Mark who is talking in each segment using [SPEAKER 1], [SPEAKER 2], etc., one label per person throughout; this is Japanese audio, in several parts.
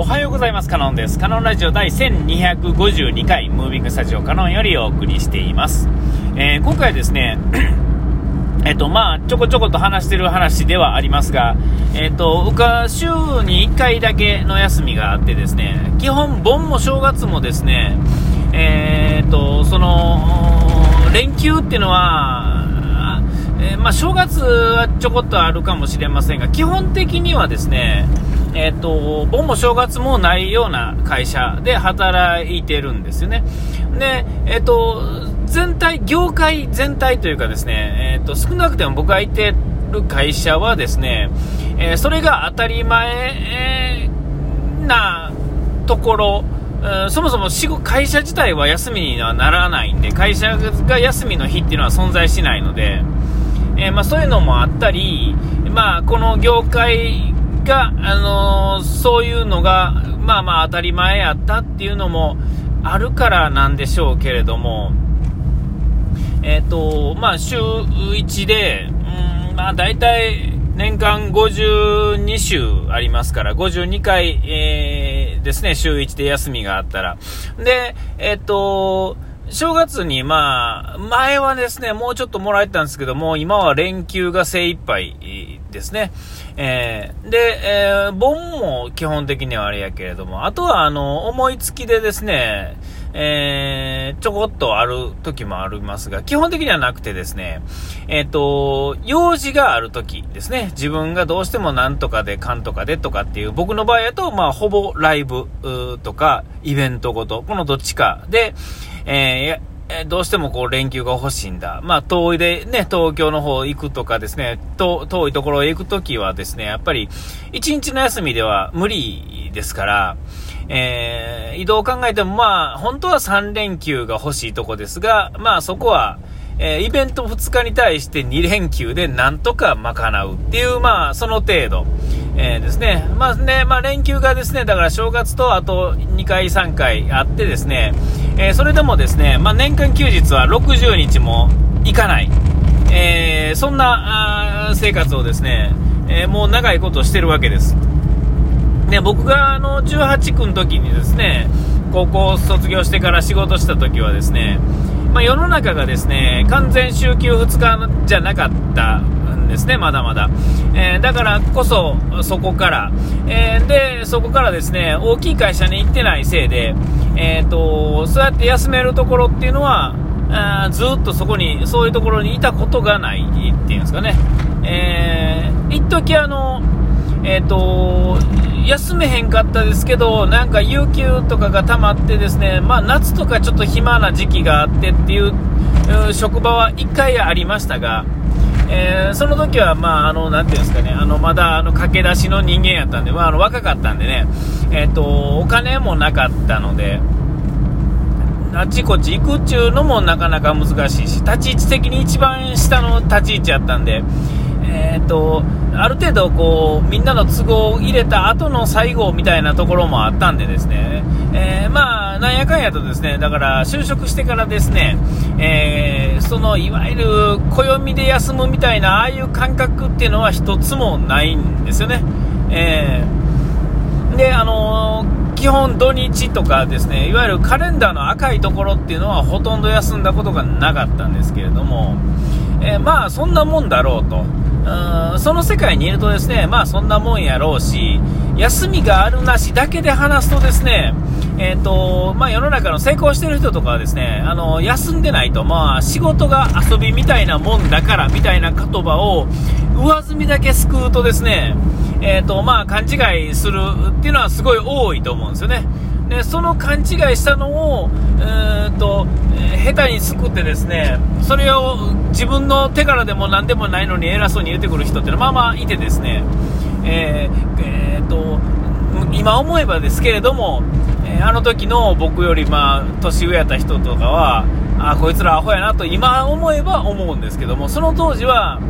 [SPEAKER 1] おはようございます。カノンです。カノンラジオ第1252回、ムービングスタジオカノンよりお送りしています。えー、今回ですね、えっと、まあ、ちょこちょこと話してる話ではありますが、えっと、僕は週に1回だけの休みがあってですね、基本、盆も正月もですね、えー、っと、その、連休っていうのは、えー、まあ、正月はちょこっとあるかもしれませんが、基本的にはですね、えっ、ー、と、盆も正月もないような会社で働いてるんですよね。で、えっ、ー、と、全体、業界全体というかですね、えっ、ー、と、少なくても僕がいてる会社はですね、えそれが当たり前なところ、そもそも会社自体は休みにはならないんで、会社が休みの日っていうのは存在しないので、えまあ、そういうのもあったり、まあ、この業界が、あのー、そういうのが、まあまあ当たり前やったっていうのもあるからなんでしょうけれども、えっ、ー、と、まあ週1で、うん、まあ大体年間52週ありますから、52回、えー、ですね、週1で休みがあったら。で、えっ、と、正月にまあ、前はですね、もうちょっともらえたんですけども、今は連休が精一杯ですね。えー、で、えー、盆も基本的にはあれやけれども、あとはあの、思いつきでですね、えー、ちょこっとある時もありますが、基本的にはなくてですね、えっ、ー、と、用事がある時ですね、自分がどうしてもなんとかで、かんとかでとかっていう、僕の場合だと、まあ、ほぼライブとか、イベントごと、このどっちかで、えーどうしてもこう連休が欲しいんだ。まあ遠いでね、東京の方行くとかですね、遠いところへ行くときはですね、やっぱり一日の休みでは無理ですから、えー、移動を考えてもまあ本当は3連休が欲しいとこですが、まあそこは、えー、イベント2日に対して2連休でなんとか賄うっていう、まあその程度。えー、ですね。まあね、まあ連休がですね、だから正月とあと2回3回あってですね、えー、それでもですね、まあ年間休日は60日もいかない。え、そんな生活をですね、えもう長いことしてるわけです。で、僕があの18区の時にですね、高校卒業してから仕事した時はですね、まあ、世の中がですね、完全週休2日じゃなかったんですね、まだまだ。えー、だからこそ、そこから、えー、で、そこからですね、大きい会社に行ってないせいで、えー、と、そうやって休めるところっていうのは、あずっとそこに、そういうところにいたことがないっていうんですかね。えー、一時あの、えっ、と、休めへんかったですけど、なんか有給とかが溜まってですね、まあ夏とかちょっと暇な時期があってっていう職場は1回ありましたが、えー、その時は、まあ、あの、なんていうんですかね、あの、まだ、あの、駆け出しの人間やったんで、まあ、あの、若かったんでね、えっ、ー、と、お金もなかったので、あちこち行くっちゅうのもなかなか難しいし、立ち位置的に一番下の立ち位置やったんで、え、ー、と、ある程度こう、みんなの都合を入れた後の最後みたいなところもあったんでですね、えー、まあ、なんやかんやとですね、だから就職してからですね、えー、そのいわゆる暦で休むみたいな、ああいう感覚っていうのは一つもないんですよね。えー、で、あの基本土日とかですね、いわゆるカレンダーの赤いところっていうのはほとんど休んだことがなかったんですけれども、え、まあそんなもんだろうと。うんその世界にいるとですね、まあそんなもんやろうし、休みがあるなしだけで話すとですね、えっ、ー、と、まあ世の中の成功してる人とかはですね、あの、休んでないと、まあ仕事が遊びみたいなもんだからみたいな言葉を上積みだけすくうとですね、えっ、ー、と、まあ勘違いするっていうのはすごい多いと思うんですよね。でその勘違いしたのを、えーと、下手に作ってですねそれを自分の手からでも何でもないのに偉そうに言ってくる人ってのはまあまあいてですね、えーえーと、今思えばですけれども、え、あの時の僕よりまあ年上やった人とかはあこいつらアホやなと今思えば思うんですけどもその当時は、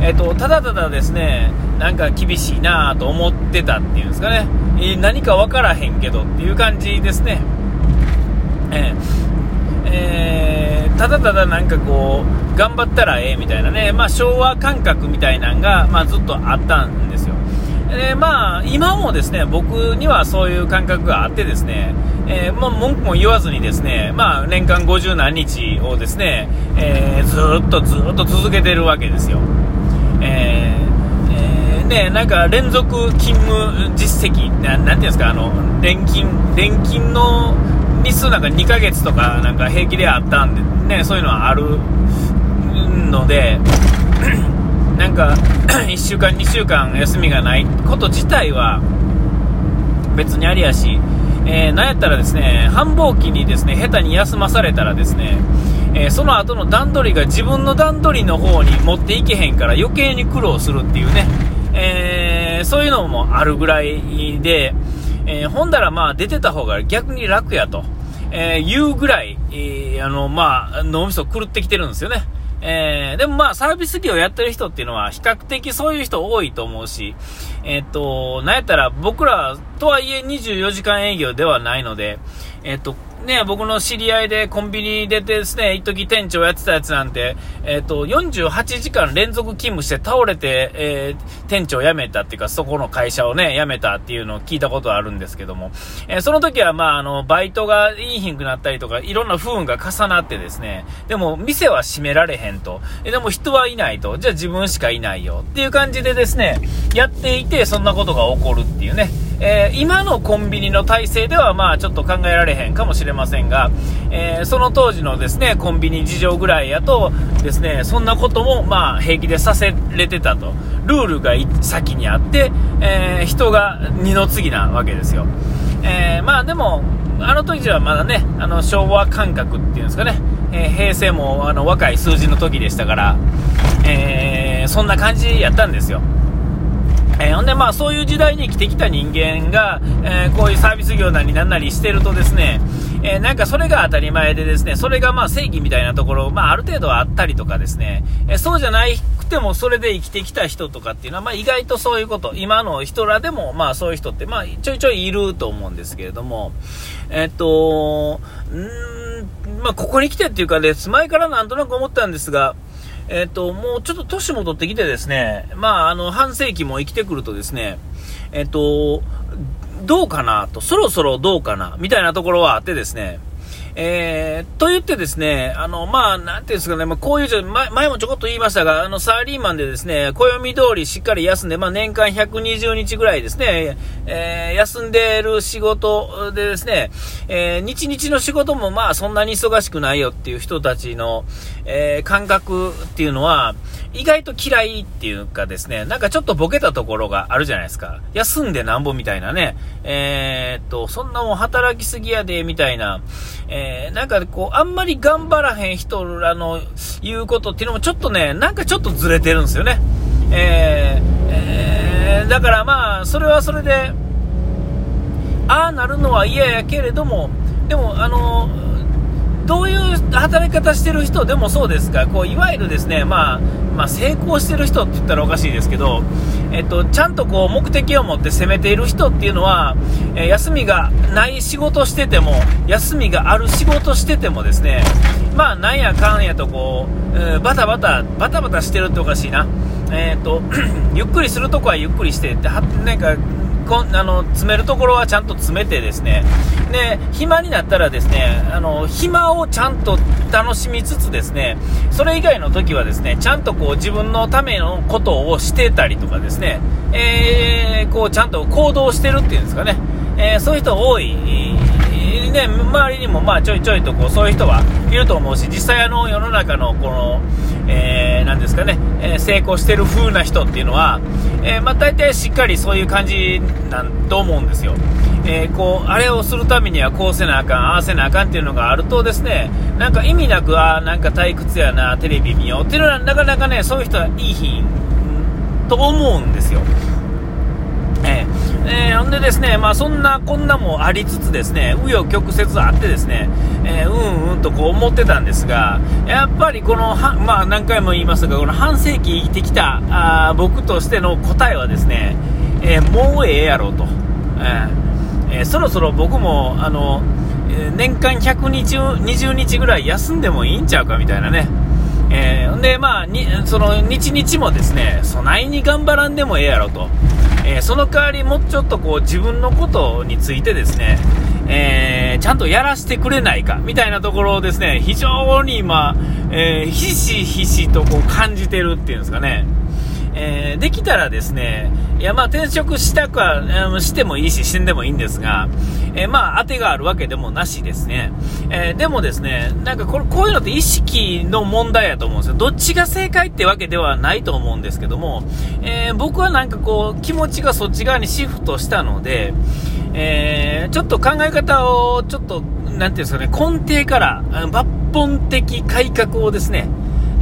[SPEAKER 1] えーとただただですねなんか厳しいなと思ってたっていうんですかね。え、何か分からへんけどっていう感じですね。えー、えー、ただただなんかこう、頑張ったらええみたいなね、まあ、昭和感覚みたいなのが、まあ、ずっとあったんですよ。えー、まあ、今もですね、僕にはそういう感覚があってですね、えー、もう文句も言わずにですね、まあ、年間50何日をですね、えー、ずっとずっと続けてるわけですよ。えー、ね、なんか連続勤務実績、なんていうんですか、あの、連勤、連勤の日数なんか2ヶ月とかなんか平気であったんで、ね、そういうのはあるので、なんか 1週間、2週間休みがないこと自体は別にありやし、えー、なんやったらですね繁忙期にですね下手に休まされたらですね、えー、その後の段取りが自分の段取りの方に持っていけへんから余計に苦労するっていうね、えー、そういうのもあるぐらいで、えー、ほんだらまあ出てた方が逆に楽やと、えいうぐらい、えあのまあ脳みそ狂ってきてるんですよね。えー、でもまあサービス業やってる人っていうのは比較的そういう人多いと思うし、えっ、と、なんやったら僕らとはいえ24時間営業ではないので、えっ、と、ね、僕の知り合いでコンビニ出てですね、一時店長やってたやつなんて、えっ、ー、と、48時間連続勤務して倒れて、えー、店長辞めたっていうか、そこの会社をね、辞めたっていうのを聞いたことあるんですけども、えー、その時は、まあ、あの、バイトがいいひんくなったりとか、いろんな不運が重なってですね、でも、店は閉められへんと。えでも人はいないと。じゃあ自分しかいないよ。っていう感じでですね、やっていて、そんなことが起こるっていうね。えー、今のコンビニの体制ではまあちょっと考えられへんかもしれませんが、えー、その当時のですねコンビニ事情ぐらいやとですねそんなこともまあ平気でさせれてたと。ルールが先にあって、えー、人が二の次なわけですよ、えまあでもあの時はまだねあの昭和感覚っていうんですかね、え平成もあの若い数字の時でしたから、えそんな感じやったんですよ。え、ほんでまあそういう時代に生きてきた人間が、えー、こういうサービス業なりなんなりしてるとですね、えー、なんかそれが当たり前でですね、それがまあ正義みたいなところ、まあある程度はあったりとかですね、えそうじゃなくてもそれで生きてきた人とかっていうのは、まあ意外とそういうこと、今の人らでもまあそういう人ってまあちょいちょいいると思うんですけれども、えっと、んまあここに来てっていうかです、前からなんとなく思ったんですが、えっ、ー、と、もうちょっと年も取ってきてですね、まあ、あの、半世紀も生きてくるとですね、えっ、ー、と、どうかなと、そろそろどうかな、みたいなところはあってですね、えー、と言ってですね、あの、まあ、なんていうんですかね、まあ、こういう、前前もちょこっと言いましたが、あの、サラリーマンでですね、暦通りしっかり休んで、まあ、年間120日ぐらいですね、えー、休んでる仕事でですね、えー、日々の仕事もまあ、そんなに忙しくないよっていう人たちの、えー、感覚っていうのは、意外と嫌いっていうかですね、なんかちょっとボケたところがあるじゃないですか。休んでなんぼみたいなね、えー、っと、そんなもん働きすぎやで、みたいな、えー、なんかこう、あんまり頑張らへん人らの言うことっていうのもちょっとね、なんかちょっとずれてるんですよね。えー、えー、だからまあ、それはそれで、ああなるのは嫌やけれども、でも、あのどういう働き方してる人でもそうですが、こういわゆるですね、まあ、まあ、成功してる人って言ったらおかしいですけど、えっと、ちゃんとこう目的を持って攻めている人っていうのは、え、休みがない仕事してても、休みがある仕事しててもですね、まあ、なんやかんやとこう、え、バタバタ、バタバタしてるっておかしいな。えっ、と、ゆっくりするとこはゆっくりしてって、はなんか、こあの詰めるところはちゃんと詰めてですね。で暇になったらですねあの暇をちゃんと楽しみつつですねそれ以外の時はですねちゃんとこう自分のためのことをしてたりとかですね、えー、こうちゃんと行動してるっていうんですかね、えー、そういう人多いね、周りにもまあちょいちょいとこうそういう人はいると思うし実際あの世の中のこの、えー、ですかね、え、成功してる風な人っていうのは、え、まあ、大体しっかりそういう感じなんと思うんですよ。えー、こう、あれをするためにはこうせなあかん、合わせなあかんっていうのがあるとですね、なんか意味なく、ああ、なんか退屈やな、テレビ見ようっていうのはなかなかね、そういう人はいい日と思うんですよ。えー、ほんでですね、まあそんなこんなもありつつですね、紆余曲折あってですね、えー、うんうんとこう思ってたんですが、やっぱりこの、はまあ何回も言いますが、この半世紀生きてきたあ僕としての答えはですね、えもうええやろと。えー、そろそろ僕も、あの、年間100日、20日ぐらい休んでもいいんちゃうかみたいなね。えー、で、まあ、にその日々もですね、そないに頑張らんでもええやろと。えー、その代わりもうちょっとこう自分のことについてですね、えー、ちゃんとやらせてくれないか、みたいなところをですね、非常に今、えー、ひしひしとこう感じてるっていうんですかね。えー、できたらですね、いやまあ転職したくは、してもいいし死んでもいいんですが、えー、まあ当てがあるわけでもなしですね。えー、でもですね、なんかこれ、こういうのって意識の問題やと思うんですよ。どっちが正解ってわけではないと思うんですけども、え僕はなんかこう気持ちがそっち側にシフトしたので、えちょっと考え方をちょっと、なんていうんですかね、根底から抜本的改革をですね、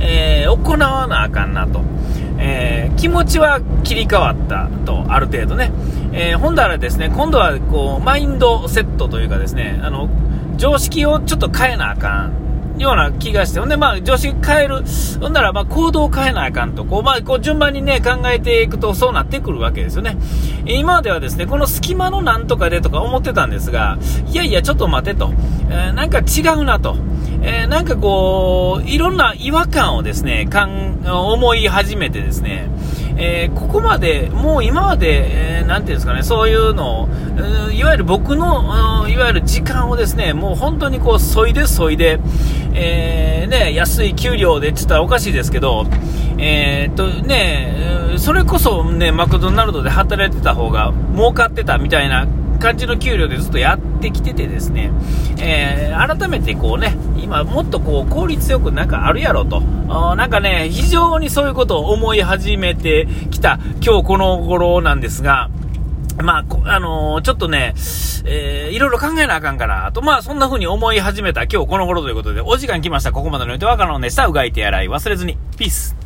[SPEAKER 1] え行わなあかんなと。えー、気持ちは切り替わったと、ある程度ね。えー、ほんだらですね、今度はこう、マインドセットというかですね、あの、常識をちょっと変えなあかん。ような気がして、ほんで、まあ、常識変える、ほんなら、まあ、行動を変えなあかんと、こう、まあ、こう、順番にね、考えていくと、そうなってくるわけですよね。今まではですね、この隙間のなんとかでとか思ってたんですが、いやいや、ちょっと待てと、えー、なんか違うなと。えー、なんかこう、いろんな違和感をですね、かん思い始めてですね、えー、ここまで、もう今まで、えー、ていうんですかね、そういうのを、いわゆる僕の、いわゆる時間をですね、もう本当にこう、そいでそいで、えー、ね、安い給料でって言ったらおかしいですけど、えー、っとね、それこそね、マクドナルドで働いてた方が儲かってたみたいな感じの給料でずっとやってきててですね、えー、改めてこうね、今もっとこう効率よくなんかあるやろと、なんかね、非常にそういうことを思い始めてきた今日この頃なんですが、まあ、あのー、ちょっとね、えー、いろいろ考えなあかんかなと、まあ、そんな風に思い始めた今日この頃ということで、お時間来ました。ここまでの予定は可能でした。うがいて洗い忘れずに。ピース。